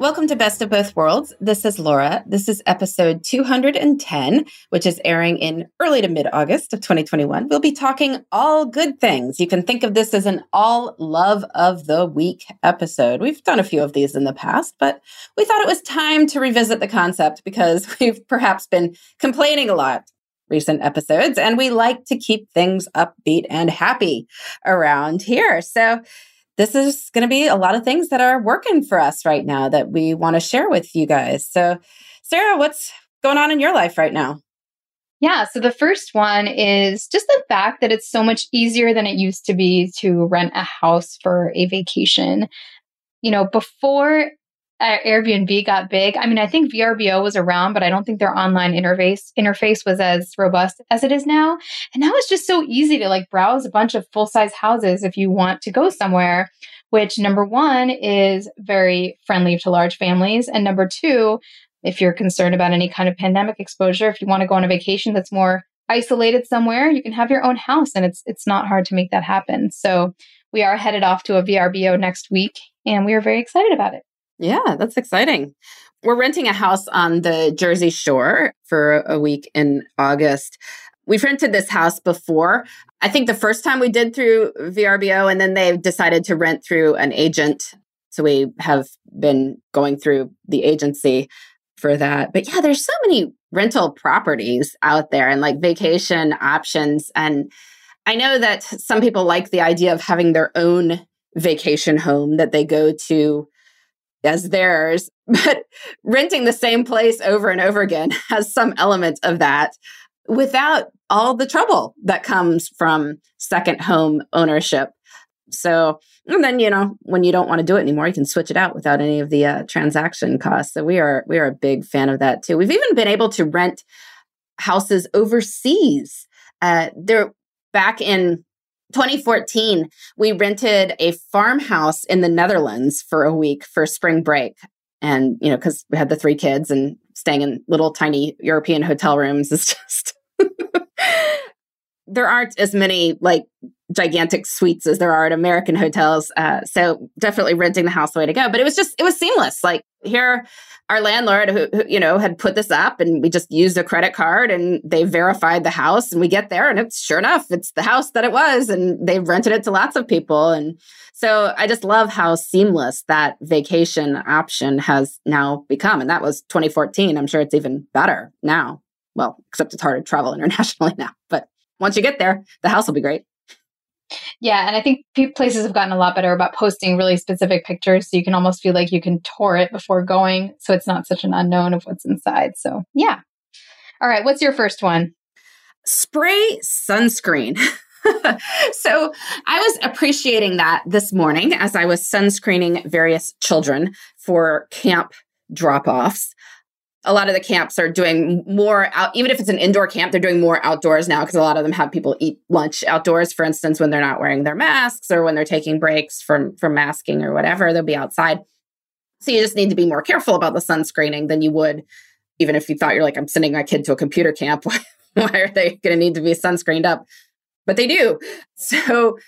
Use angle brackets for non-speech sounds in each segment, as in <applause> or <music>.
Welcome to Best of Both Worlds. This is Laura. This is episode 210, which is airing in early to mid August of 2021. We'll be talking all good things. You can think of this as an all love of the week episode. We've done a few of these in the past, but we thought it was time to revisit the concept because <laughs> we've perhaps been complaining a lot recent episodes and we like to keep things upbeat and happy around here. So, this is going to be a lot of things that are working for us right now that we want to share with you guys. So, Sarah, what's going on in your life right now? Yeah, so the first one is just the fact that it's so much easier than it used to be to rent a house for a vacation. You know, before Uh, Airbnb got big. I mean, I think VRBO was around, but I don't think their online interface interface was as robust as it is now. And now it's just so easy to like browse a bunch of full size houses if you want to go somewhere. Which number one is very friendly to large families, and number two, if you're concerned about any kind of pandemic exposure, if you want to go on a vacation that's more isolated somewhere, you can have your own house, and it's it's not hard to make that happen. So we are headed off to a VRBO next week, and we are very excited about it. Yeah, that's exciting. We're renting a house on the Jersey Shore for a week in August. We've rented this house before. I think the first time we did through VRBO, and then they decided to rent through an agent. So we have been going through the agency for that. But yeah, there's so many rental properties out there and like vacation options. And I know that some people like the idea of having their own vacation home that they go to as theirs, <laughs> but renting the same place over and over again <laughs> has some element of that without all the trouble that comes from second home ownership. So, and then you know when you don't want to do it anymore, you can switch it out without any of the uh, transaction costs. So we are we are a big fan of that too. We've even been able to rent houses overseas. Uh, there back in 2014, we rented a farmhouse in the Netherlands for a week for spring break. And, you know, because we had the three kids and staying in little tiny European hotel rooms is <laughs> just there aren't as many like gigantic suites as there are at American hotels. Uh, so definitely renting the house the way to go. But it was just it was seamless. Like here, our landlord who, who, you know had put this up, and we just used a credit card, and they verified the house, and we get there, and it's sure enough, it's the house that it was, and they rented it to lots of people, and so I just love how seamless that vacation option has now become, and that was 2014. I'm sure it's even better now. Well, except it's hard to travel <laughs> internationally now, but once you get there, the house will be great. Yeah, and I think places have gotten a lot better about posting really specific pictures so you can almost feel like you can tour it before going so it's not such an unknown of what's inside. So, yeah. All right, what's your first one? Spray sunscreen. <laughs> so, I was appreciating that this morning as I was sunscreening various children for camp drop offs a lot of the camps are doing more out, even if it's an indoor camp, they're doing more outdoors now because a lot of them have people eat lunch outdoors, for instance, when they're not wearing their masks or when they're taking breaks from, from masking or whatever, they'll be outside. So you just need to be more careful about the sunscreening than you would, even if you thought you're like, I'm sending my kid to a computer camp. <laughs> Why are they going to need to be sunscreened up? But they do. So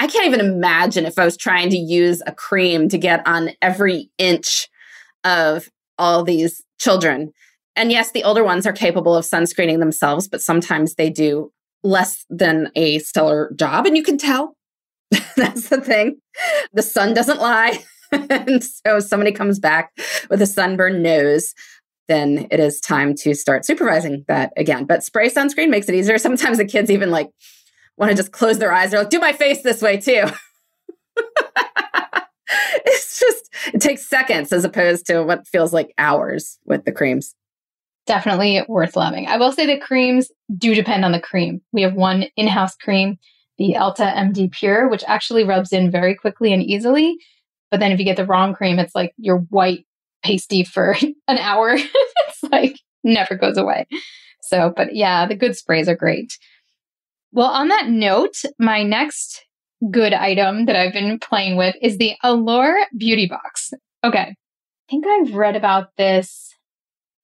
I can't even imagine if I was trying to use a cream to get on every inch of all these children. And yes, the older ones are capable of sunscreening themselves, but sometimes they do less than a stellar job. And you can tell. <laughs> That's the thing. The sun doesn't lie. <laughs> and so somebody comes back with a sunburned nose, then it is time to start supervising that again. But spray sunscreen makes it easier. Sometimes the kids even like want to just close their eyes. They're like, do my face this way too. <laughs> <laughs> it's just it takes seconds as opposed to what feels like hours with the creams. Definitely worth loving. I will say the creams do depend on the cream. We have one in-house cream, the Elta MD Pure, which actually rubs in very quickly and easily. But then if you get the wrong cream, it's like your white pasty for <laughs> an hour. <laughs> it's like never goes away. So, but yeah, the good sprays are great. Well, on that note, my next good item that I've been playing with is the Allure Beauty Box. Okay. I think I've read about this.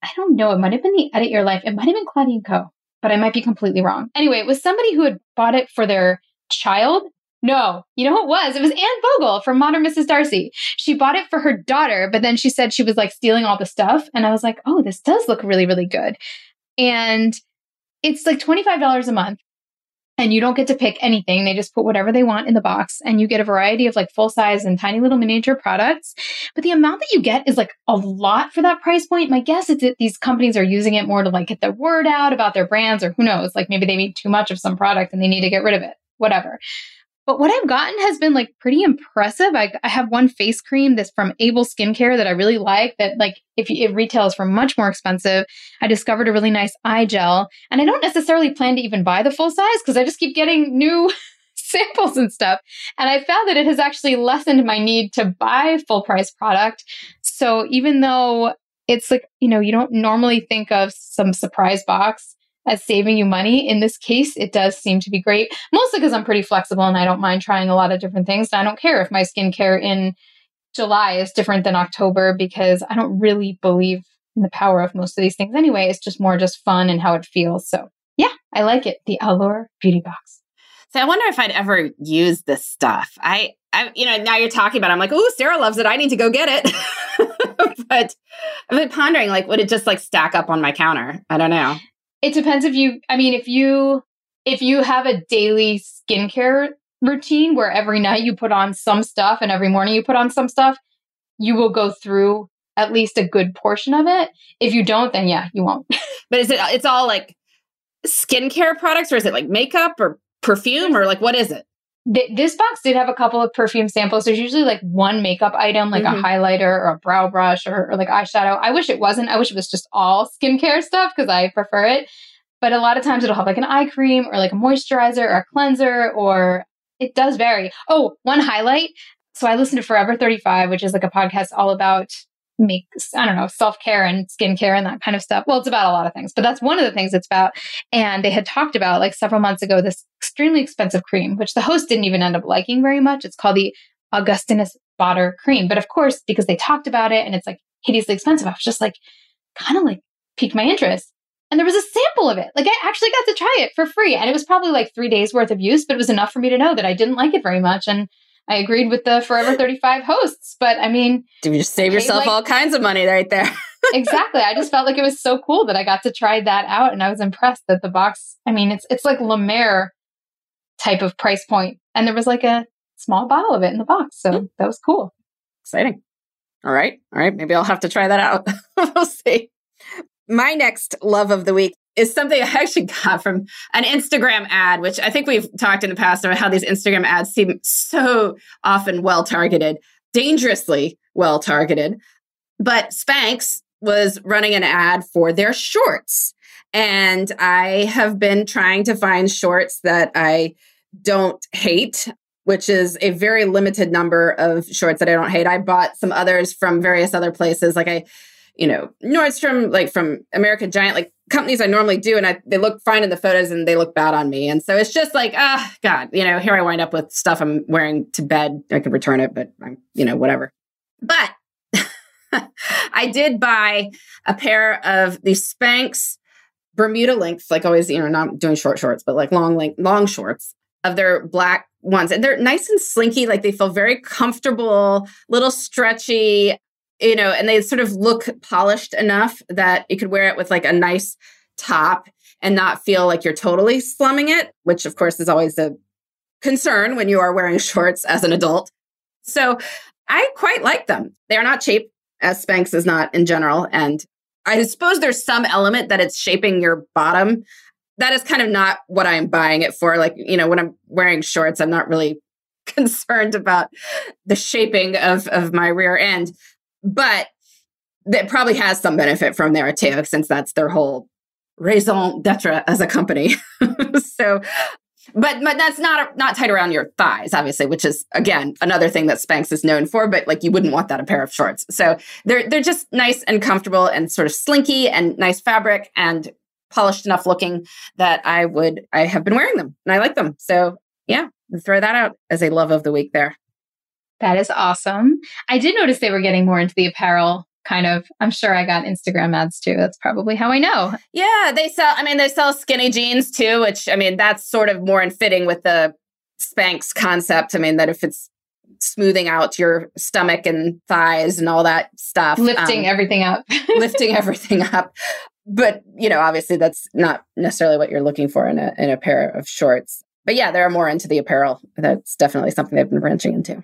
I don't know. It might have been the Edit Your Life. It might have been Claudia Co., but I might be completely wrong. Anyway, it was somebody who had bought it for their child. No, you know who it was? It was Anne Bogel from Modern Mrs. Darcy. She bought it for her daughter, but then she said she was like stealing all the stuff. And I was like, oh, this does look really, really good. And it's like $25 a month and you don't get to pick anything. They just put whatever they want in the box and you get a variety of like full size and tiny little miniature products. But the amount that you get is like a lot for that price point. My guess is that these companies are using it more to like get the word out about their brands or who knows, like maybe they need too much of some product and they need to get rid of it, whatever. But what I've gotten has been like pretty impressive. I, I have one face cream that's from Able Skincare that I really like. That like if it retails for much more expensive. I discovered a really nice eye gel, and I don't necessarily plan to even buy the full size because I just keep getting new <laughs> samples and stuff. And I found that it has actually lessened my need to buy full price product. So even though it's like you know you don't normally think of some surprise box as saving you money. In this case, it does seem to be great, mostly because I'm pretty flexible and I don't mind trying a lot of different things. I don't care if my skincare in July is different than October because I don't really believe in the power of most of these things anyway. It's just more just fun and how it feels. So yeah, I like it. The Allure Beauty Box. So I wonder if I'd ever use this stuff. I, I, you know, now you're talking about. It, I'm like, oh, Sarah loves it. I need to go get it. <laughs> but I've been pondering, like, would it just like stack up on my counter? I don't know. It depends if you, I mean, if you, if you have a daily skincare routine where every night you put on some stuff and every morning you put on some stuff, you will go through at least a good portion of it. If you don't, then yeah, you won't. <laughs> but is it, it's all like skincare products or is it like makeup or perfume or like what is it? This box did have a couple of perfume samples. There's usually like one makeup item, like mm-hmm. a highlighter or a brow brush or, or like eyeshadow. I wish it wasn't. I wish it was just all skincare stuff because I prefer it. But a lot of times it'll have like an eye cream or like a moisturizer or a cleanser or it does vary. Oh, one highlight. So I listen to Forever 35, which is like a podcast all about make I don't know self care and skincare and that kind of stuff. Well, it's about a lot of things, but that's one of the things it's about. And they had talked about like several months ago this extremely expensive cream, which the host didn't even end up liking very much. It's called the Augustinus Bader cream, but of course because they talked about it and it's like hideously expensive, I was just like kind of like piqued my interest. And there was a sample of it. Like I actually got to try it for free. And it was probably like three days worth of use, but it was enough for me to know that I didn't like it very much. And I agreed with the Forever 35 hosts. But I mean, did you just save yourself like, all kinds of money right there? <laughs> exactly. I just felt like it was so cool that I got to try that out. And I was impressed that the box, I mean, it's, it's like La Mer type of price. And there was like a small bottle of it in the box. So mm. that was cool. Exciting. All right. All right. Maybe I'll have to try that out. <laughs> we'll see. My next love of the week is something <laughs> I actually got from an Instagram ad, which I think we've talked in the past about how these Instagram ads seem so often well targeted, dangerously well targeted. But Spanx was running an ad for their shorts. And I have been trying to find shorts that I don't hate which is a very limited number of shorts that I don't hate. I bought some others from various other places, like I, you know, Nordstrom, like from American Giant, like companies I normally do, and I they look fine in the photos and they look bad on me. And so it's just like, ah, oh, God, you know, here I wind up with stuff I'm wearing to bed. I could return it, but I'm, you know, whatever. But <laughs> I did buy a pair of these Spanx Bermuda lengths, like always, you know, not doing short shorts, but like long length, long shorts of their black ones. And they're nice and slinky, like they feel very comfortable, little stretchy, you know, and they sort of look polished enough that you could wear it with like a nice top and not feel like you're totally slumming it, which of course is always a concern when you are wearing <laughs> shorts as an adult. So I quite like them. They are not cheap, as Spanx is not in general. And I suppose there's some element that it's shaping your bottom that is kind of not what I'm buying it for. Like, you know, when I'm wearing shorts, I'm not really <laughs> concerned about the shaping of, of my rear end. But that probably has some benefit from there too, since that's their whole raison d'etre as a company. <laughs> so, but but that's not not tight around your thighs, obviously, which is again another thing that Spanx is known for. But like you wouldn't want that a pair of shorts. So they're they're just nice and comfortable and sort of slinky and nice fabric and polished enough looking that I would, I have been wearing them and I like them. So yeah, throw that out as a love of the week there. That is awesome. I did notice they were getting more into the apparel kind of i'm sure i got instagram ads too that's probably how i know yeah they sell i mean they sell skinny jeans too which i mean that's sort of more in fitting with the spanx concept i mean that if it's smoothing out your stomach and thighs and all that stuff lifting um, everything up <laughs> lifting everything up but you know, obviously that's not necessarily what you're looking for in a in a pair of shorts. But yeah, they're more into the apparel. That's definitely something they've been branching into.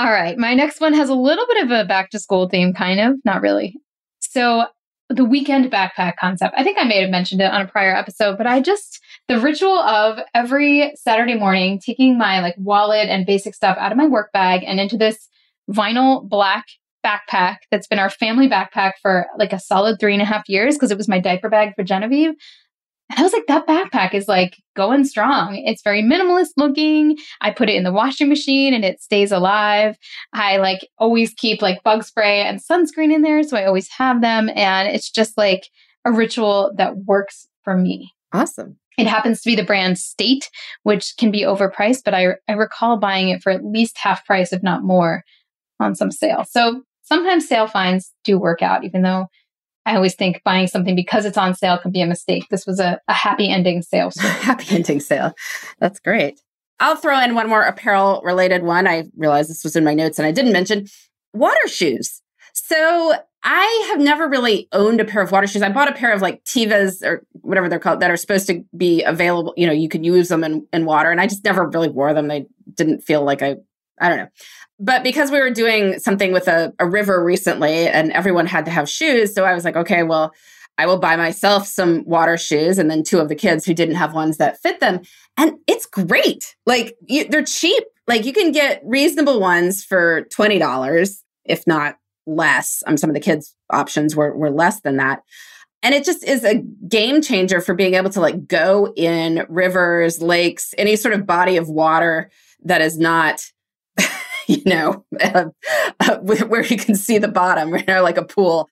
All right. My next one has a little bit of a back to school theme, kind of, not really. So, the weekend backpack concept. I think I may have mentioned it on a prior episode, but I just, the ritual of every Saturday morning taking my like wallet and basic stuff out of my work bag and into this vinyl black backpack that's been our family backpack for like a solid three and a half years because it was my diaper bag for Genevieve. And I was like, that backpack is like going strong. It's very minimalist looking. I put it in the washing machine and it stays alive. I like always keep like bug spray and sunscreen in there. So I always have them. And it's just like a ritual that works for me. Awesome. It happens to be the brand State, which can be overpriced, but I, I recall buying it for at least half price, if not more, on some sale. So sometimes sale finds do work out, even though I always think buying something because it's on sale can be a mistake. This was a, a happy ending sale. <laughs> happy ending sale. That's great. I'll throw in one more apparel related one. I realized this was in my notes and I didn't mention water shoes. So I have never really owned a pair of water shoes. I bought a pair of like Tevas or whatever they're called that are supposed to be available. You know, you can use them in, in water. And I just never really wore them. They didn't feel like I, I don't know. But because we were doing something with a, a river recently and everyone had to have shoes, so I was like, okay, well, I will buy myself some water shoes and then two of the kids who didn't have ones that fit them. And it's great. Like you, they're cheap. Like you can get reasonable ones for $20, if not less. Um, some of the kids' options were, were less than that. And it just is a game changer for being able to like go in rivers, lakes, any sort of body of water that is not <laughs> you know, uh, uh, where you can see the bottom, <laughs> you know, like a pool.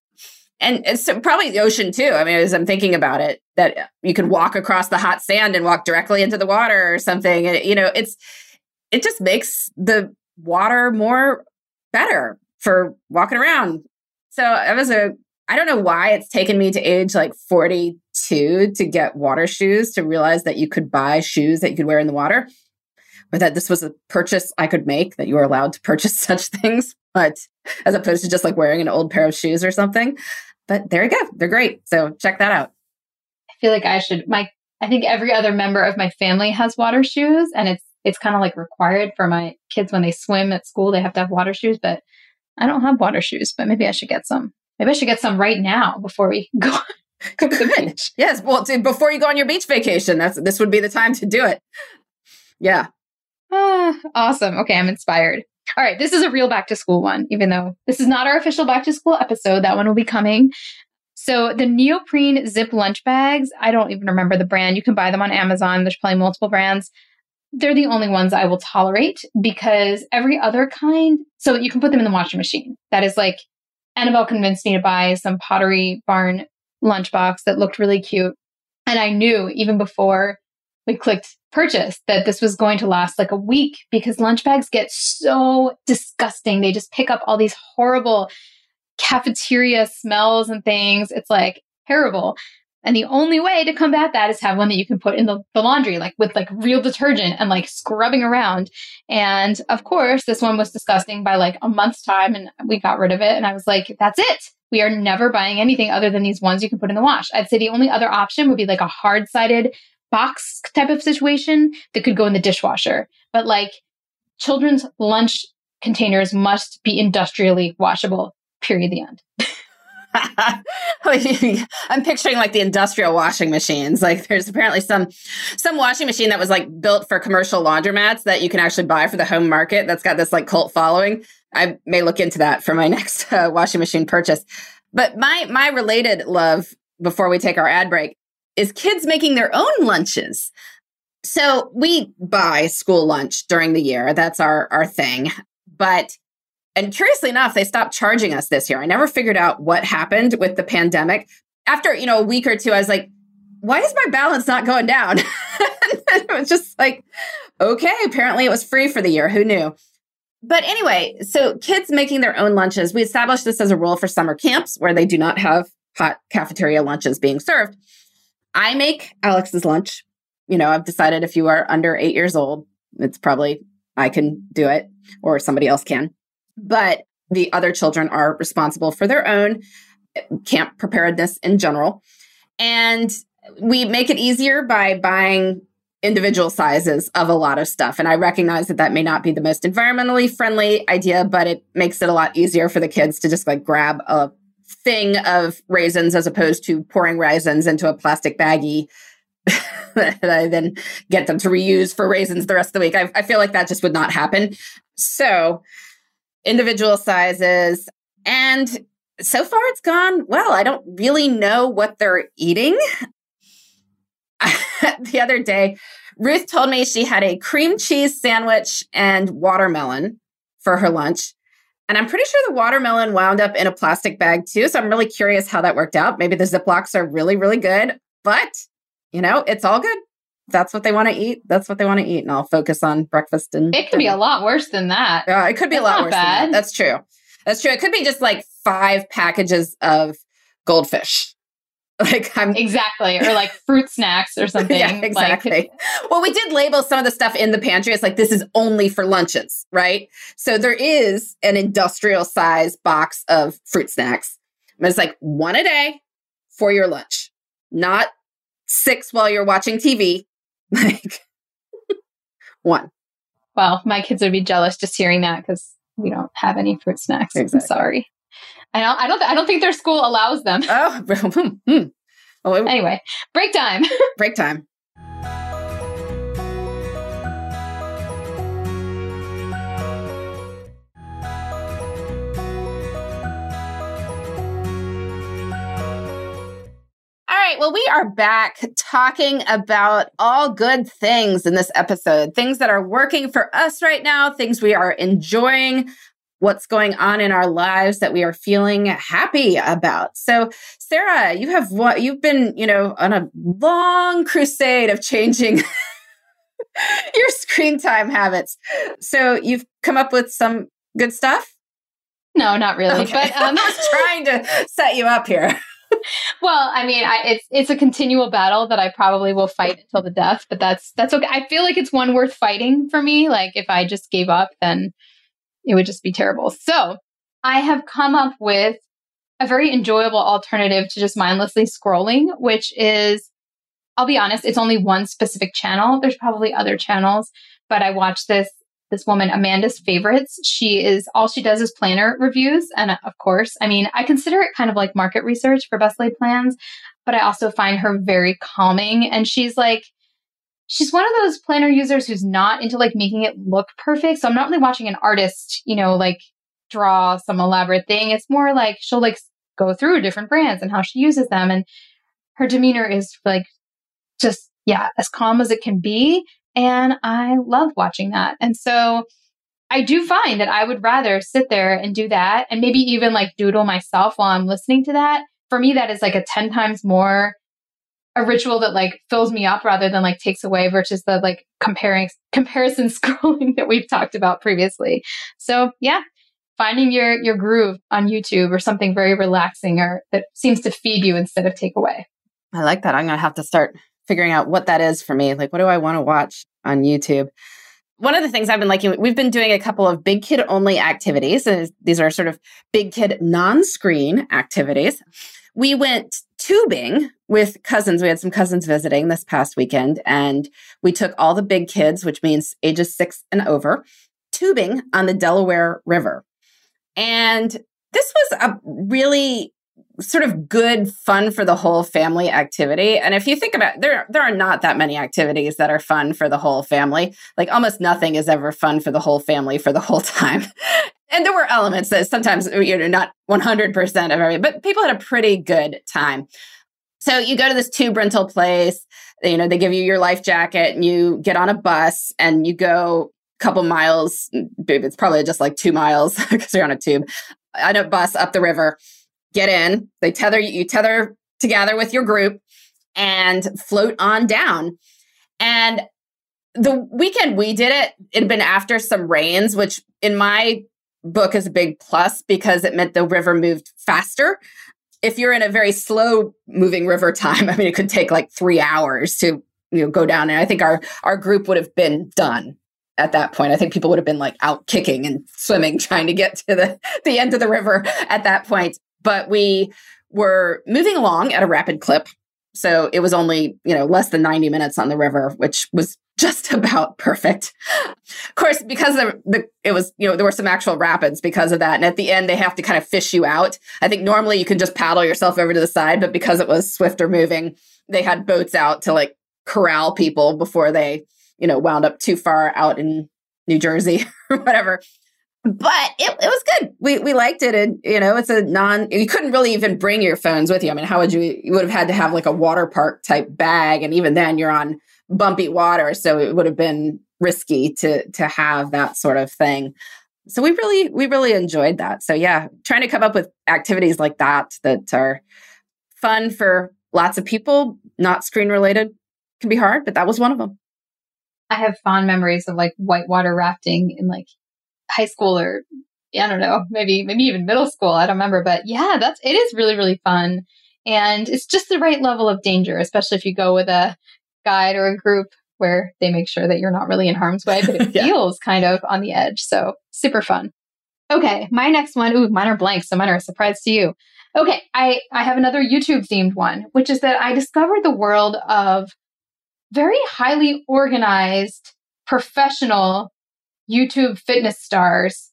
And it's probably the ocean too. I mean, as I'm thinking about it, that you can walk across the hot sand and walk directly into the water or something. And, you know, it's, it just makes the water more better for walking around. So I was a I don't know why it's taken me to age like 42 to get water shoes to realize that you could buy shoes that you could wear in the water, but that this was a purchase I could make, that you were allowed to purchase <laughs> such things, but as opposed to just like wearing an old pair of shoes or something. But there you go. They're great. So check that out. I feel like I should, my, I think every other member of my family has water shoes and it's, it's kind of like required for my kids when they swim at school, they have to have water shoes, but I don't have water shoes, but maybe I should get some. Maybe I should get some right now before we <laughs> go. go to the beach. Yes, well, before you go on your beach vacation, that's this would be the time to do it. Yeah. Ah, awesome. Okay, I'm inspired. All right, this is a real back to school one, even though this is not our official back to school episode. That one will be coming. So the neoprene zip lunch bags, I don't even remember the brand. You can buy them on Amazon. There's probably multiple brands. They're the only ones I will tolerate because every other kind, so you can put them in the washing machine. That is like Annabelle convinced me to buy some Pottery Barn lunchbox that looked really cute. And I knew even before we clicked purchase that this was going to last like a week because lunch bags get so disgusting. They just pick up all these horrible cafeteria smells and things. It's like terrible. And the only way to combat that is have one that you can put in the, the laundry, like with like real detergent and like scrubbing around. And of course, this one was disgusting by like a month's time and we got rid of it. And I was like, that's it. We are never buying anything other than these ones you can put in the wash. I'd say the only other option would be like a hard sided box type of situation that could go in the dishwasher. But like children's lunch containers must be industrially washable, period, the end. <laughs> I'm picturing like the industrial washing machines. Like there's apparently some some washing machine that was like built for commercial laundromats that you can actually buy for the home market that's got this like cult following. I may look into that for my <laughs> next uh, washing machine purchase. But my my related love before we take our ad break is kids making their own lunches. So we buy school lunch during the year. That's our our thing. But and curiously enough, they stopped charging us this year. I never figured out what happened with the pandemic. After, you know, a week or two, I was like, why is my balance not going down? <laughs> it was just like, okay, apparently it was free for the year. Who knew? But anyway, so kids making their own lunches. We established this as a rule for summer camps where they do not have hot cafeteria lunches being served. I make Alex's lunch. You know, I've decided if you are under eight years old, it's probably I can do it or somebody else can but the other children are responsible for their own camp preparedness in general. And we make it easier by buying individual sizes of a lot of stuff. And I recognize that that may not be the most environmentally friendly idea, but it makes it a lot easier for the kids to just like grab a thing of raisins as opposed to pouring raisins into a plastic baggie <laughs> that I then get them to reuse for raisins the rest of the week. I, I feel like that just would not happen. So individual sizes. And so far it's gone well. I don't really know what they're eating. <laughs> the other day, Ruth told me she had a cream cheese sandwich and watermelon for her lunch. And I'm pretty sure the watermelon wound up in a plastic bag too. So I'm really curious how that worked out. Maybe the Ziplocs are really, really good, but you know, it's all good that's what they want to eat, that's what they want to eat. And I'll focus on breakfast and it could be a lot worse than that. Yeah, it could be that's a lot worse bad. than that. That's true. That's true. It could be just like five packages of goldfish. <laughs> Like I'm exactly, or like fruit snacks or <laughs> something. yeah, exactly. Like, <laughs> well, we did label some of the stuff in the pantry. It's like this is only for lunches, right? So there is an industrial size box of fruit snacks. But it's like one a day for your lunch, not six while you're watching TV, Like one. Well, my kids would be jealous just hearing that because we don't have any fruit snacks. Exactly. I'm sorry. I don't. I don't. I don't think their school allows them. <laughs> Oh. <laughs> Hmm. oh anyway, break time. <laughs> break time. right. Well, we are back talking about all good things in this episode things that are working for us right now, things we are enjoying, what's going on in our lives that we are feeling happy about. So, Sarah, you have what you've been, you know, on a long crusade of changing <laughs> your screen time habits. So, you've come up with some good stuff? No, not really. Okay. But um, <laughs> I was trying to set you up here. <laughs> well, I mean, I, it's it's a continual battle that I probably will fight until the death. But that's that's okay. I feel like it's one worth fighting for me. Like if I just gave up, then it would just be terrible. So I have come up with a very enjoyable alternative to just mindlessly scrolling, which is, I'll be honest, it's only one specific channel. There's probably other channels, but I watch this this woman, Amanda's favorites. She is all she does is planner reviews. And of course, I mean, I consider it kind of like market research for best laid plans, but I also find her very calming. And she's like, she's one of those planner users who's not into like making it look perfect. So I'm not really watching an artist, you know, like draw some elaborate thing. It's more like she'll like go through different brands and how she uses them. And her demeanor is like just, yeah, as calm as it can be. And I love watching that. And so I do find that I would rather sit there and do that and maybe even like doodle myself while I'm listening to that. For me, that is like a 10 times more a ritual that like fills me up rather than like takes away versus the like comparing comparison <laughs> scrolling that we've talked about previously. So yeah, finding your your groove on YouTube or something very relaxing or that seems to feed you instead of take away. I like that. I'm going to have to start figuring out what that is for me. Like, what do I want to watch on YouTube? One of the things I've been liking, we've been doing a couple of big kid only activities. And these are sort of big kid non screen activities. We went tubing with cousins. We had some cousins visiting this past weekend, and we took all the big kids, which means ages six and over, tubing on the Delaware River. And this was a really sort of good fun for the whole family activity. And if you think about it, there there are not that many activities that are fun for the whole family. Like almost nothing is ever fun for the whole family for the whole <laughs> time. And there were elements that sometimes you know not 100% of every but people had a pretty good time. So you go to this tube rental place you know they give you your life jacket and you get on a bus and you go a couple miles mm, it's probably just like two miles <laughs> because you're on a tube on a bus up the river get in, they tether you tether together with your group and float on down. And the weekend we did it, it had been after some rains, which in my book is a big plus because it meant the river moved faster. If you're in a very slow moving river time, <laughs> I mean, it could take like three hours to you know go down. And I think our our group would have been done at that point. I think people would have been like out kicking and swimming, <laughs> trying to get to the the end of the river at that point but we were moving along at a rapid clip. So it was only, you know, less than 90 minutes on the river, which was <laughs> just about perfect. Of course, because the, the it was, you know, there were some actual rapids because of that. And at the end, they have to kind of fish you out. I think normally you can just paddle yourself over to the side, but because it was swifter moving, they had boats out to like corral people before they, you know, wound up too far out in New Jersey <laughs> or whatever but it, it was good. We we liked it, and you know, it's a non. You couldn't really even bring your phones with you. I mean, how would you? You would have had to have like a water park type bag, and even then, you're on bumpy water, so it would have been risky to to have that sort of thing. So we really we really enjoyed that. So yeah, trying to come up with activities like that that are fun for lots of people, not screen related, can be hard, but that was one of them. I have fond memories of like whitewater rafting in like high school or I don't know, maybe maybe even middle school. I don't remember, but yeah, that's it is really really fun, and it's just the right level of danger, especially if you go with a guide or a group where they make sure that you're not really in harm's way, but it <laughs> yeah. feels kind of on the edge. So super fun. Okay, my next one. Ooh, mine are blank, so mine are a surprise to you. Okay, I I have another YouTube themed one, which is that I discovered the world of very highly organized professional YouTube fitness stars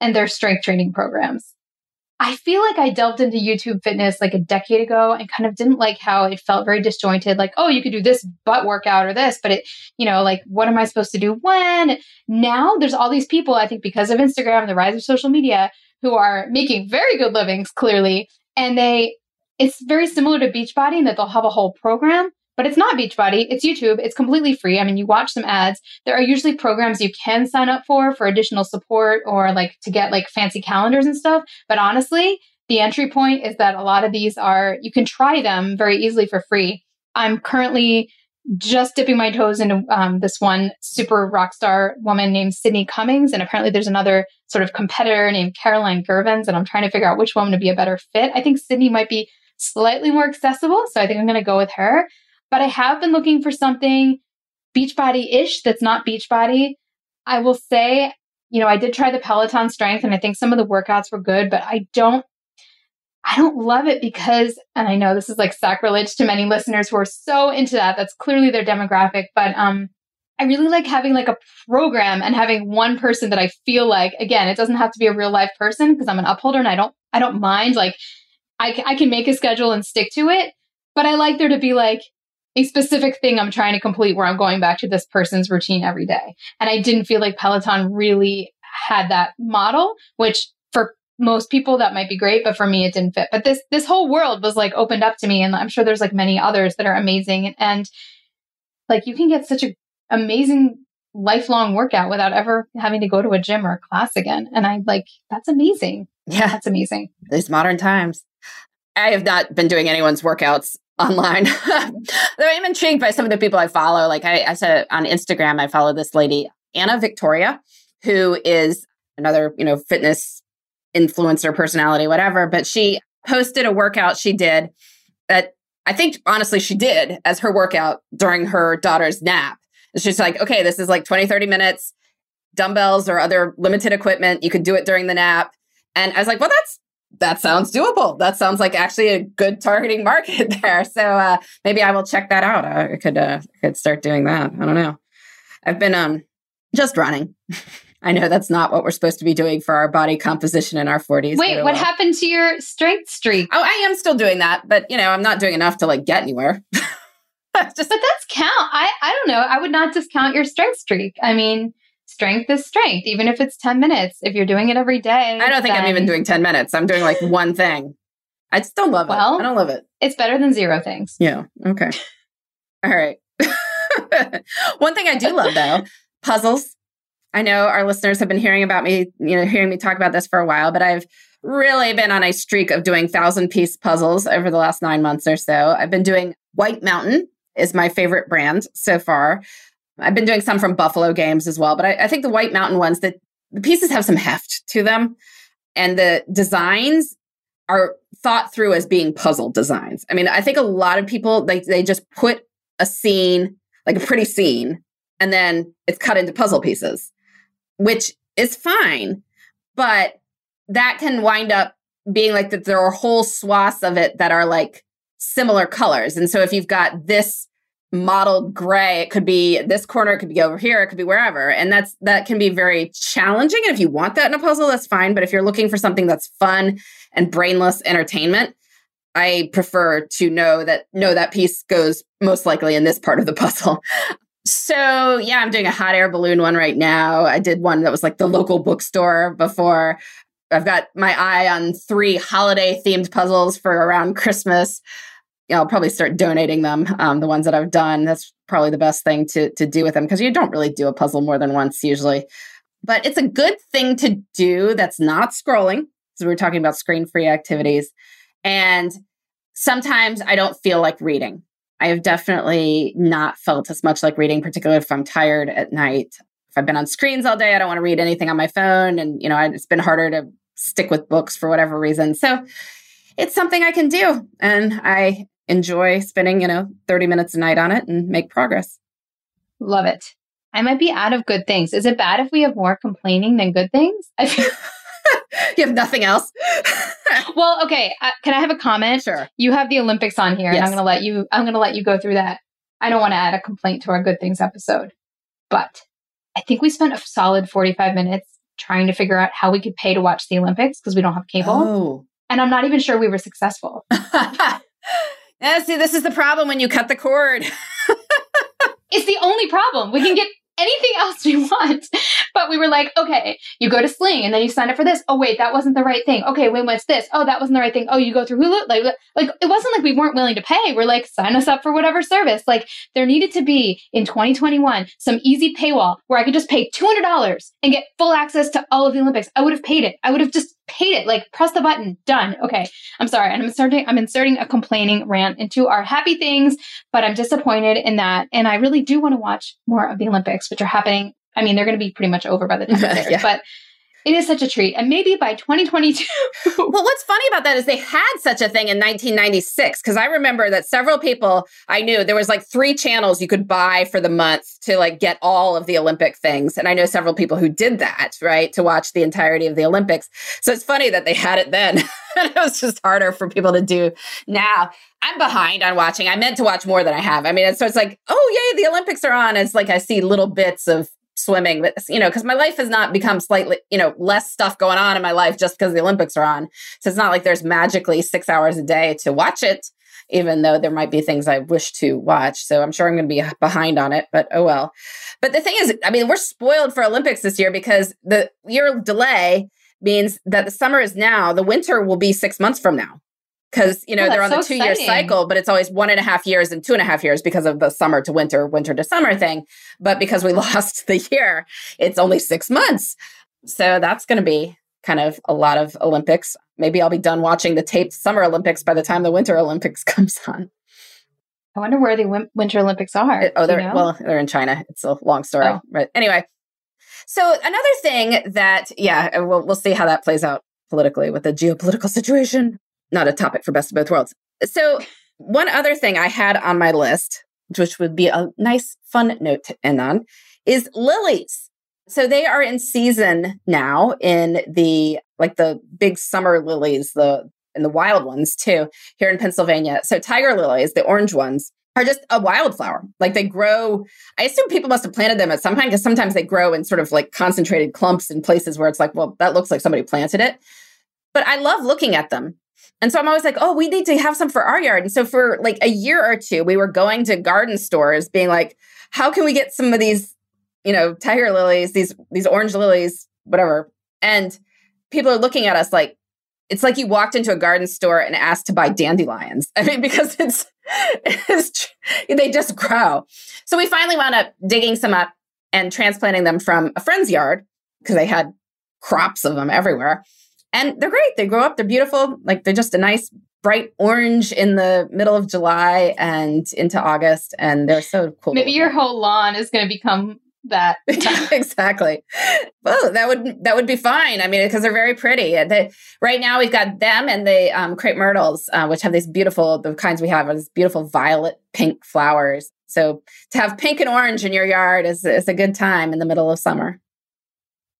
and their strength training programs. I feel like I delved into YouTube fitness like a decade ago and kind of didn't like how it felt very disjointed. Like, oh, you could do this butt workout or this, but it, you know, like, what am I supposed to do when? Now there's all these people, I think, because of Instagram, the rise of social media, who are making very good livings, clearly. And they, it's very similar to Beachbody in that they'll have a whole program, but it's not Beachbody. It's YouTube. It's completely free. I mean, you watch some ads. There are usually programs you can sign up for for additional support or like to get like fancy calendars and stuff. But honestly, the entry point is that a lot of these are, you can try them very easily for free. I'm currently just dipping my toes into um, this one super rock star woman named Sydney Cummings. And apparently there's another sort of competitor named Caroline Girvan. And I'm trying to figure out which one would be a better fit. I think Sydney might be slightly more accessible. So I think I'm going to go with her. But I have been looking for something Beachbody ish that's not Beachbody. I will say, you know, I did try the Peloton strength and I think some of the workouts were good, but I don't I don't love it because, and I know this is like sacrilege to many listeners who are so into that. That's clearly their demographic, but um, I really like having like a program and having one person that I feel like, again, it doesn't have to be a real life person because I'm an upholder and I don't, I don't mind. Like, I, I can make a schedule and stick to it, but I like there to be like a specific thing I'm trying to complete where I'm going back to this person's routine every day. And I didn't feel like Peloton really had that model, which for most people that might be great, but for me it didn't fit. But this this whole world was like opened up to me, and I'm sure there's like many others that are amazing. And like you can get such an amazing lifelong workout without ever having to go to a gym or a class again. And I like that's amazing. Yeah, that's amazing. These modern times. I have not been doing anyone's workouts online. <laughs> I'm intrigued by some of the people I follow. Like I, I said on Instagram, I follow this lady, Anna Victoria, who is another, you know, fitness influencer personality, whatever. But she posted a workout she did that I think honestly she did as her workout during her daughter's nap. And she's like, okay, this is like 20, 30 minutes, dumbbells or other limited equipment. You could do it during the nap. And I was like, well, that's that sounds doable. That sounds like actually a good targeting market <laughs> there. So uh, maybe I will check that out. I could uh, could start doing that. I don't know. I've been um just running. <laughs> I know that's not what we're supposed to be doing for our body composition in our 40s. Wait, what well. happened to your strength streak? Oh, I am still doing that, but you know, I'm not doing enough to like get anywhere. <laughs> just, but that's count. I I don't know. I would not discount your strength streak. I mean, strength is strength, even if it's 10 minutes. If you're doing it every day. I don't think then... I'm even doing 10 minutes. I'm doing like one thing. I just don't love well, it. I don't love it. It's better than zero things. Yeah. Okay. All right. <laughs> one thing I do love though, puzzles. I know our listeners have been hearing about me, you know, hearing me talk about this for a while, but I've really been on a streak of doing thousand piece puzzles over the last nine months or so. I've been doing White Mountain is my favorite brand so far. I've been doing some from Buffalo games as well, but I, I think the White Mountain ones that the pieces have some heft to them, and the designs are thought through as being puzzle designs. I mean, I think a lot of people like they just put a scene, like a pretty scene, and then it's cut into puzzle pieces which is fine. But that can wind up being like that there are whole swaths of it that are like similar colors. And so if you've got this modeled gray, it could be this corner, it could be over here, it could be wherever. And that's that can be very challenging. And if you want that in a puzzle, that's fine. But if you're looking for something that's fun and brainless entertainment, I prefer to know that no, that piece goes most likely in this part of the <laughs> puzzle. So, yeah, I'm doing a hot air balloon one right now. I did one that was like the local bookstore before. I've got my eye on three holiday themed puzzles for around Christmas. I'll probably start donating them. Um, the ones that I've done, that's probably the best thing to to do with them because you don't really do a puzzle more than once usually. But it's a good thing to do that's not scrolling. So we're talking about screen free activities, and sometimes I don't feel like reading. I have definitely not felt as much like reading, particularly if I'm tired at night. If I've been on screens all day, I don't want to read anything on my phone. And, you know, it's been harder to stick with books for whatever reason. So it's something I can do. And I enjoy spending, you know, 30 minutes a night on it and make progress. Love it. I might be out of good things. Is it bad if we have more complaining than good things? <laughs> You have nothing else. <laughs> well, okay. Uh, can I have a comment? Sure. You have the Olympics on here, yes. and I'm going to let you. I'm going to let you go through that. I don't want to add a complaint to our good things episode, but I think we spent a solid 45 minutes trying to figure out how we could pay to watch the Olympics because we don't have cable. Oh. And I'm not even sure we were successful. <laughs> yeah, see, this is the problem when you cut the cord. <laughs> it's the only problem. We can get anything else we want. But we were like, okay, you go to Sling and then you sign up for this. Oh wait, that wasn't the right thing. Okay, wait, what's this? Oh, that wasn't the right thing. Oh, you go through Hulu. Like, like it wasn't like we weren't willing to pay. We're like, sign us up for whatever service. Like there needed to be in 2021 some easy paywall where I could just pay $200 and get full access to all of the Olympics. I would have paid it. I would have just paid it. Like press the button, done. Okay, I'm sorry, and I'm inserting I'm inserting a complaining rant into our happy things, but I'm disappointed in that, and I really do want to watch more of the Olympics, which are happening. I mean, they're going to be pretty much over by the time <laughs> it yeah. but it is such a treat. And maybe by 2022. <laughs> well, what's funny about that is they had such a thing in 1996 because I remember that several people I knew there was like three channels you could buy for the month to like get all of the Olympic things. And I know several people who did that, right, to watch the entirety of the Olympics. So it's funny that they had it then. <laughs> and it was just harder for people to do now. I'm behind on watching. I meant to watch more than I have. I mean, so it's like, oh, yay, the Olympics are on. It's like I see little bits of swimming but you know because my life has not become slightly you know less stuff going on in my life just because the olympics are on. So it's not like there's magically six hours a day to watch it even though there might be things i wish to watch. So i'm sure i'm going to be behind on it but oh well. But the thing is i mean we're spoiled for olympics this year because the year delay means that the summer is now the winter will be six months from now because you know oh, they're on so the two year cycle but it's always one and a half years and two and a half years because of the summer to winter winter to summer thing. But because we <laughs> lost the year it's only six months. So that's going to be kind of a lot of olympics. Maybe i'll be done watching the taped summer olympics by the time the winter <laughs> olympics comes on. I wonder where the winter olympics are. Oh they're you know? well they're in china. It's a long story oh. but anyway. So another thing that yeah we'll, we'll see how that plays out politically with the geopolitical situation not a topic for best of both worlds. So, one other thing I had on my list, which would be a nice, fun note to end on, is lilies. So they are in season now in the like the big summer lilies, the and the wild ones too, here in Pennsylvania. So tiger lilies, the orange ones, are just a wildflower. Like they grow. I assume people must have planted them at some point because sometimes they grow in sort of like concentrated clumps in places where it's like, well, that looks like somebody planted it. But I love looking at them and so I'm always like, oh, we need to have some for our yard. And so for like a year or two, we were going to garden stores being like, how can we get some of these, you know, tiger lilies, these these orange lilies, whatever. And people are looking at us like it's like you walked into a garden store and asked to buy dandelions. <laughs> I mean, because it's, it's they just grow. So we finally wound up digging some up and transplanting them from a friend's yard because they had crops of them everywhere. And they're great. They grow up, they're beautiful. Like they're just a nice bright orange in the middle of July and into August. And they're so cool. Maybe your whole lawn is going to become that <laughs> exactly well that would that would be fine i mean because they're very pretty they, right now we've got them and the um, crepe myrtles uh, which have these beautiful the kinds we have are these beautiful violet pink flowers so to have pink and orange in your yard is, is a good time in the middle of summer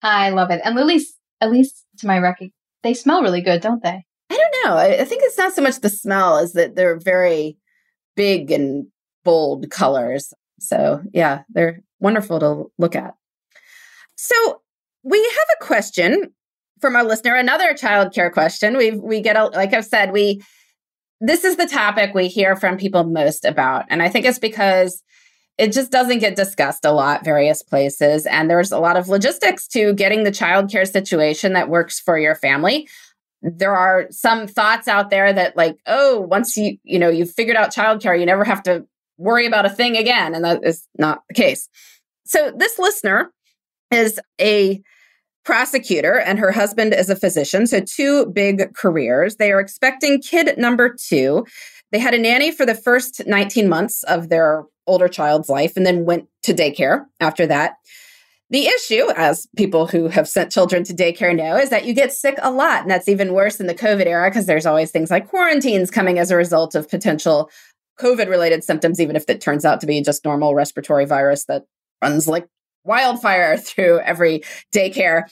i love it and lilies at least to my record they smell really good, don't they? I don't know. I, I think it's not so much the smell as that they're very big and bold colors. So, yeah, they're wonderful to look at. So, we have a question from our listener, another childcare question. We we get a like I've said, we this is the topic we hear from people most about. And I think it's because it just doesn't get discussed a lot various places and there's a lot of logistics to getting the childcare situation that works for your family. There are some thoughts out there that like oh once you you know you've figured out childcare you never have to worry about a thing again and that is not the case. So this listener is a prosecutor and her husband is a physician so two big careers. They are expecting kid number 2 they had a nanny for the first 19 months of their older child's life and then went to daycare after that. The issue, as people who have sent children to daycare know, is that you get sick a lot. And that's even worse in the COVID era because there's always things like quarantines coming as a result of potential COVID related symptoms, even if it turns out to be just normal respiratory virus that runs like wildfire <laughs> through every daycare.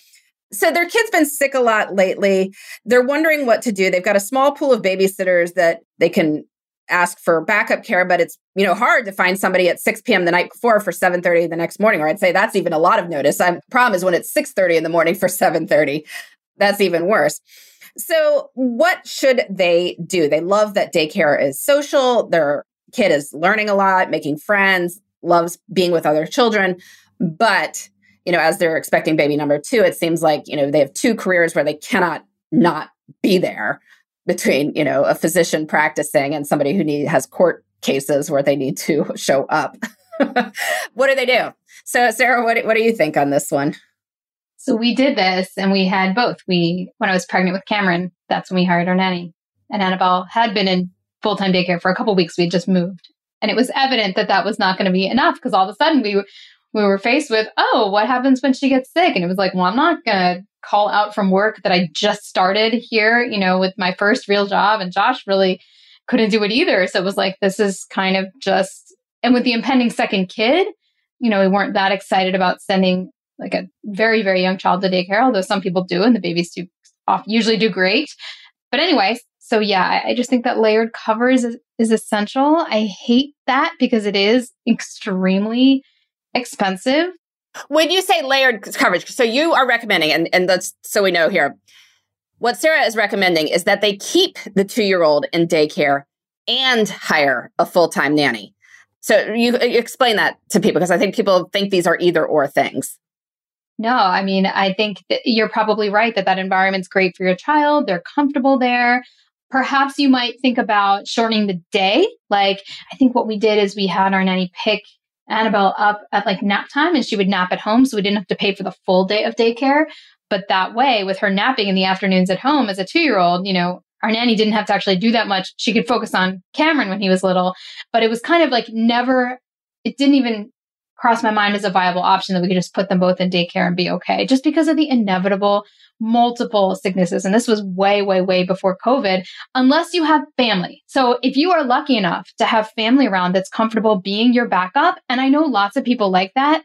So their kid's been sick a lot lately. They're wondering what to do. They've got a small pool of babysitters that they can ask for backup care, but it's, you know, hard to find somebody at 6 p.m. the night before for 7:30 the next morning. Or I'd say that's even a lot of notice. I'm problem is when it's 6:30 in the morning for 7:30. That's even worse. So, what should they do? They love that daycare is social. Their kid is learning a lot, making friends, loves being with other children, but you know, as they're expecting baby number two, it seems like, you know, they have two careers where they cannot not be there between, you know, a physician practicing and somebody who need, has court cases where they need to <laughs> show up. <laughs> what do they do? So, Sarah, what, what do you think on this one? So we did this and we had both. We, when I was pregnant with Cameron, that's when we hired our nanny. And Annabelle had been in full time daycare for a couple weeks. We had just moved. And it was evident that that was not going to be enough because all of a sudden we, we were faced with, oh, what happens when she gets sick? And it was like, well, I'm not going to call out from work that I just started here, you know, with my first real job. And Josh really couldn't do it either. So it was like, this is kind of just, and with the impending second kid, you know, we weren't that excited about sending like a very, very young child to daycare, although some people do, and the babies do off, usually do great. But anyway, so yeah, I, I just think that layered covers is, is essential. I hate that because it is extremely expensive. When you say layered coverage, so you are recommending, and, and that's so we know here, what Sarah is recommending is that they keep the two year old in daycare and hire a full time nanny. So you, you explain that to people because I think people think these are either or things. No, I mean, I think you're probably right that that environment's great for your child. They're comfortable there. Perhaps you might think about shortening the day. Like, I think what we did is we had our nanny pick Annabelle up at like nap time and she would nap at home. So we didn't have to pay for the full day of daycare. But that way, with her napping in the afternoons at home as a two year old, you know, our nanny didn't have to actually do that much. She could focus on Cameron when he was little. But it was kind of like never, it didn't even cross my mind as a viable option that we could just put them both in daycare and be okay, just because of the inevitable multiple sicknesses. And this was way, way, way before COVID, unless you have family. So if you are lucky enough to have family around that's comfortable being your backup, and I know lots of people like that,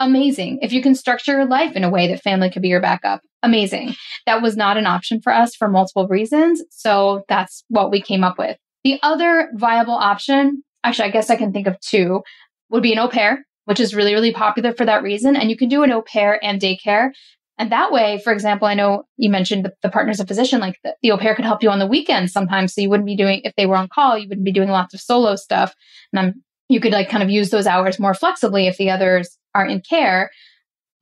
amazing. If you can structure your life in a way that family could be your backup, amazing. That was not an option for us for multiple reasons. So that's what we came up with. The other viable option, actually, I guess I can think of two, would be an au pair which is really, really popular for that reason. And you can do an au pair and daycare. And that way, for example, I know you mentioned the, the partner's a physician, like the, the au pair could help you on the weekends sometimes. So you wouldn't be doing, if they were on call, you wouldn't be doing lots of solo stuff. And I'm, you could like kind of use those hours more flexibly if the others are in care.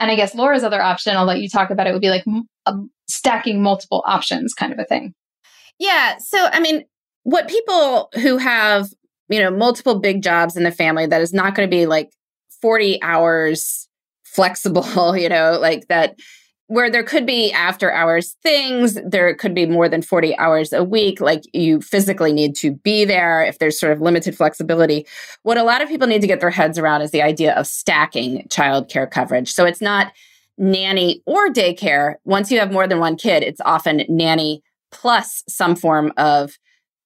And I guess Laura's other option, I'll let you talk about it, would be like um, stacking multiple options kind of a thing. Yeah. So, I mean, what people who have, you know, multiple big jobs in the family that is not going to be like 40 hours flexible, <laughs> you know, like that where there could be after hours things, there could be more than 40 hours a week. Like you physically need to be there if there's sort of limited flexibility. What a lot of people need to get their heads around is the idea of stacking childcare coverage. So it's not nanny or daycare. Once you have more than one kid, it's often nanny plus some form of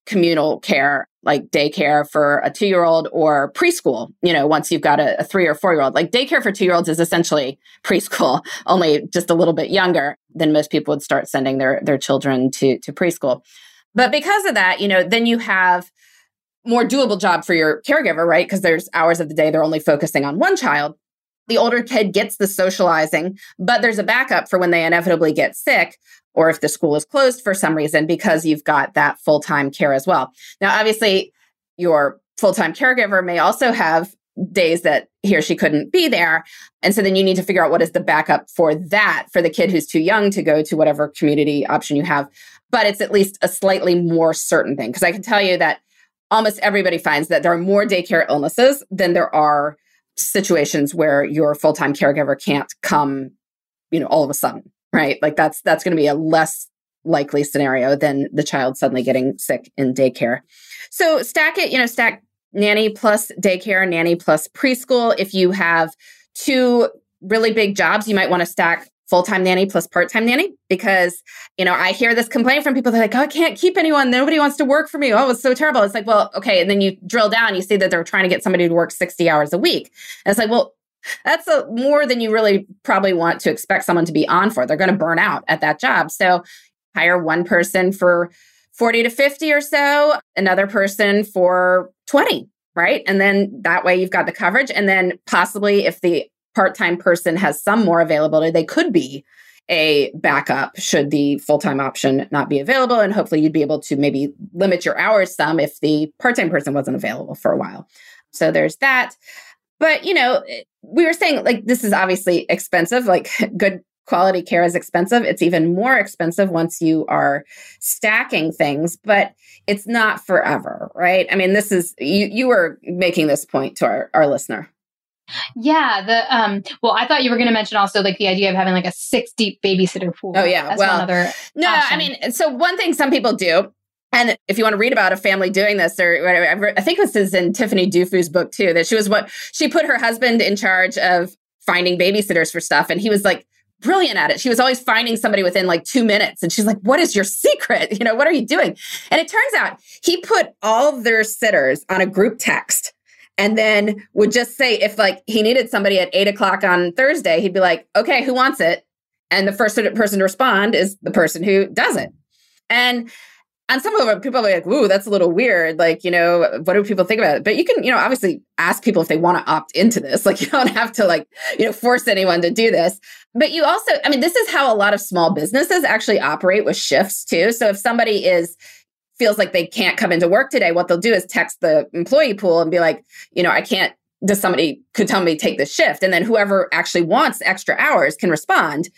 communal care like daycare for a two year old or preschool, you know, once you've got a, a three or four year old. Like daycare for two year olds is essentially preschool, <laughs> only just a little bit younger than most people would start sending their, their children to, to preschool. But because of that, you know, then you have more doable job for your caregiver, right? Because there's hours of the day they're only focusing on one child. The older kid gets the socializing, but there's a backup for when they inevitably get sick or if the school is closed for some reason because you've got that full time care as well. Now, obviously, your full time caregiver may also have days that he or she couldn't be there. And so then you need to figure out what is the backup for that for the kid who's too young to go to whatever community option you have. But it's at least a slightly more certain thing. Because I can tell you that almost everybody finds that there are more daycare illnesses than there are situations where your full time caregiver can't come, you know, all of a sudden right? Like that's that's going to be a less likely scenario than the child suddenly getting sick in daycare. So stack it, you know, stack nanny plus daycare, nanny plus preschool. If you have two really big jobs, you might want to stack full-time nanny plus part-time nanny because you know i hear this complaint from people they're like oh, i can't keep anyone nobody wants to work for me oh it's so terrible it's like well okay and then you drill down you see that they're trying to get somebody to work 60 hours a week and it's like well that's a, more than you really probably want to expect someone to be on for. They're going to burn out at that job. So hire one person for 40 to 50 or so, another person for 20, right? And then that way you've got the coverage. And then possibly if the part time person has some more availability, they could be a backup should the full time option not be available. And hopefully you'd be able to maybe limit your hours some if the part time person wasn't available for a while. So there's that. But, you know, eh, we were saying like this is obviously expensive, like <laughs> good quality care is expensive. It's even more expensive once you are stacking things, but it's not forever, right? I mean, this is you you were making this point to our, our listener. Yeah, the um well, I thought you were going to mention also like the idea of having like a six deep babysitter pool. Oh yeah, well, another no, option. I mean, so one thing some people do and if you want to read about a family doing this, or whatever, I think this is in Tiffany Dufu's book too, that she was what she put her husband in charge of finding babysitters for stuff. And he was like brilliant at it. She was always finding somebody within like two minutes. And she's like, what is your secret? <laughs> You know, what are you doing? And it turns out he put all their sitters on a group text and then would just say, if like he needed somebody at eight o'clock on Thursday, he'd be like, okay, who wants it? And the first person to respond is the person who does it. And and some of them people are like, "Ooh, that's a little weird." Like, you know, what do people think about it? But you can, you know, obviously ask people if they want to opt into this. <laughs> Like, you don't have to like, you know, force anyone to do this. But you also, I mean, this is how a lot of small businesses actually operate with shifts too. So if somebody is feels like they can't come into work today, what they'll do is text the employee pool and be like, you know, I can't. Does somebody could tell me take this shift, and then whoever actually wants extra hours can respond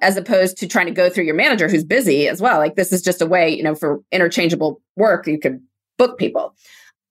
as opposed to trying to go through your manager who's busy as well. Like this is just a way, you know, for interchangeable work, you could book people.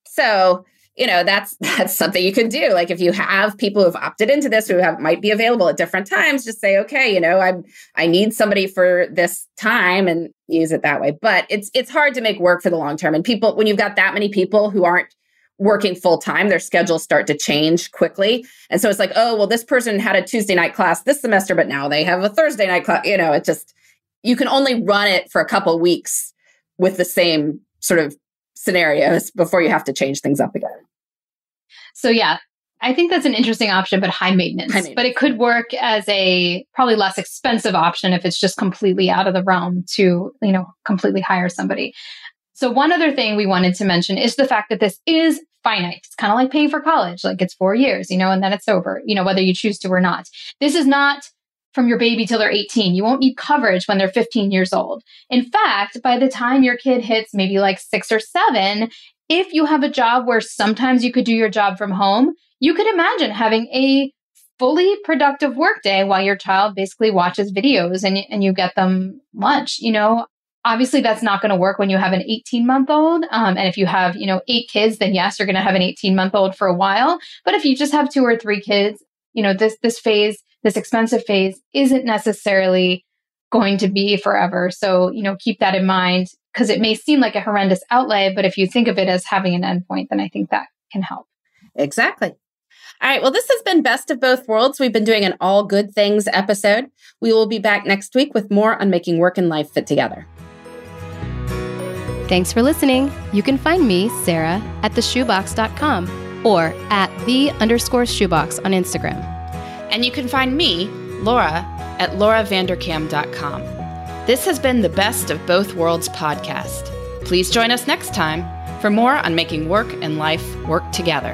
So, you know, that's <laughs> that's something you can do. Like if you have people who've opted into this who have might be available at different times, just say, okay, you know, I'm I need somebody for this time and use it that way. But it's it's hard to make work for the long term. And people when you've got that many people who aren't working full time, their schedules start to change quickly. And so it's like, oh, well, this person had a Tuesday night class this semester, but now they have a Thursday night class. You know, it just, you can only run it for a couple weeks with the same sort of scenarios before you have to change things up again. So, yeah, I think that's an interesting option, but high maintenance. high maintenance. But it could work as a probably less expensive option if it's just completely out of the realm to, you know, completely hire somebody. So one other thing we wanted to mention is the fact that this is finite. It's kind of like paying for college, like it's four years, you know, and then it's over, you know, whether you choose to or not. This is not from your baby till they're 18. You won't need coverage when they're 15 years old. In fact, by the time your kid hits maybe like six or seven, if you have a job where sometimes you could do your job from home, you could imagine having a fully productive workday while your child basically watches videos and, and you get them lunch. You know, Obviously, that's not going to work when you have an 18 month old. Um, and if you have, you know, eight kids, then yes, you're going to have an 18 month old for a while. But if you just have two or three kids, you know, this, this phase, this expensive phase isn't necessarily going to be forever. So, you know, keep that in mind because it may seem like a horrendous outlay, but if you think of it as having an endpoint, then I think that can help. Exactly. All right. Well, this has been Best of Both Worlds. We've been doing an All Good Things episode. We will be back next week with more on making work and life fit together. Thanks for listening. You can find me, Sarah, at theshoebox.com or at the underscore shoebox on Instagram. And you can find me, Laura, at lauravanderkam.com. This has been the Best of Both Worlds podcast. Please join us next time for more on making work and life work together.